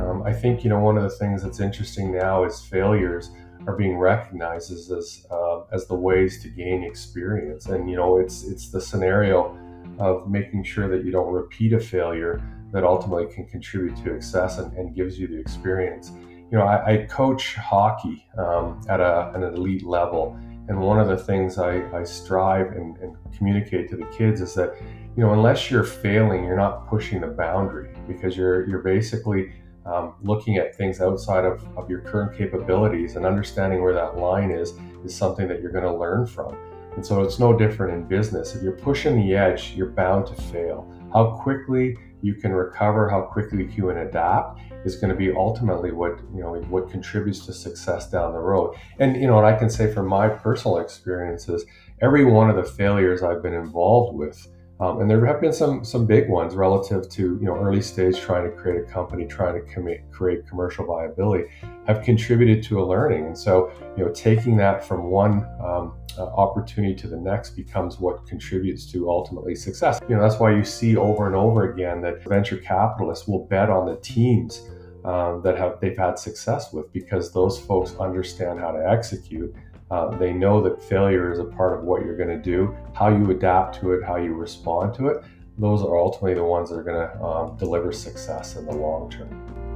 Um, I think you know one of the things that's interesting now is failures are being recognized as as, uh, as the ways to gain experience, and you know it's it's the scenario of making sure that you don't repeat a failure that ultimately can contribute to success and, and gives you the experience. You know, I, I coach hockey um, at a, an elite level, and one of the things I, I strive and, and communicate to the kids is that you know unless you're failing, you're not pushing the boundary because you're you're basically um, looking at things outside of, of your current capabilities and understanding where that line is is something that you're going to learn from. And so it's no different in business. If you're pushing the edge, you're bound to fail. How quickly you can recover, how quickly you can adapt is going to be ultimately what you know what contributes to success down the road. And you know, and I can say from my personal experiences, every one of the failures I've been involved with um, and there have been some some big ones relative to you know early stage trying to create a company, trying to com- create commercial viability, have contributed to a learning. And so you know taking that from one um, uh, opportunity to the next becomes what contributes to ultimately success. You know that's why you see over and over again that venture capitalists will bet on the teams um, that have they've had success with because those folks understand how to execute uh, they know that failure is a part of what you're going to do, how you adapt to it, how you respond to it. Those are ultimately the ones that are going to um, deliver success in the long term.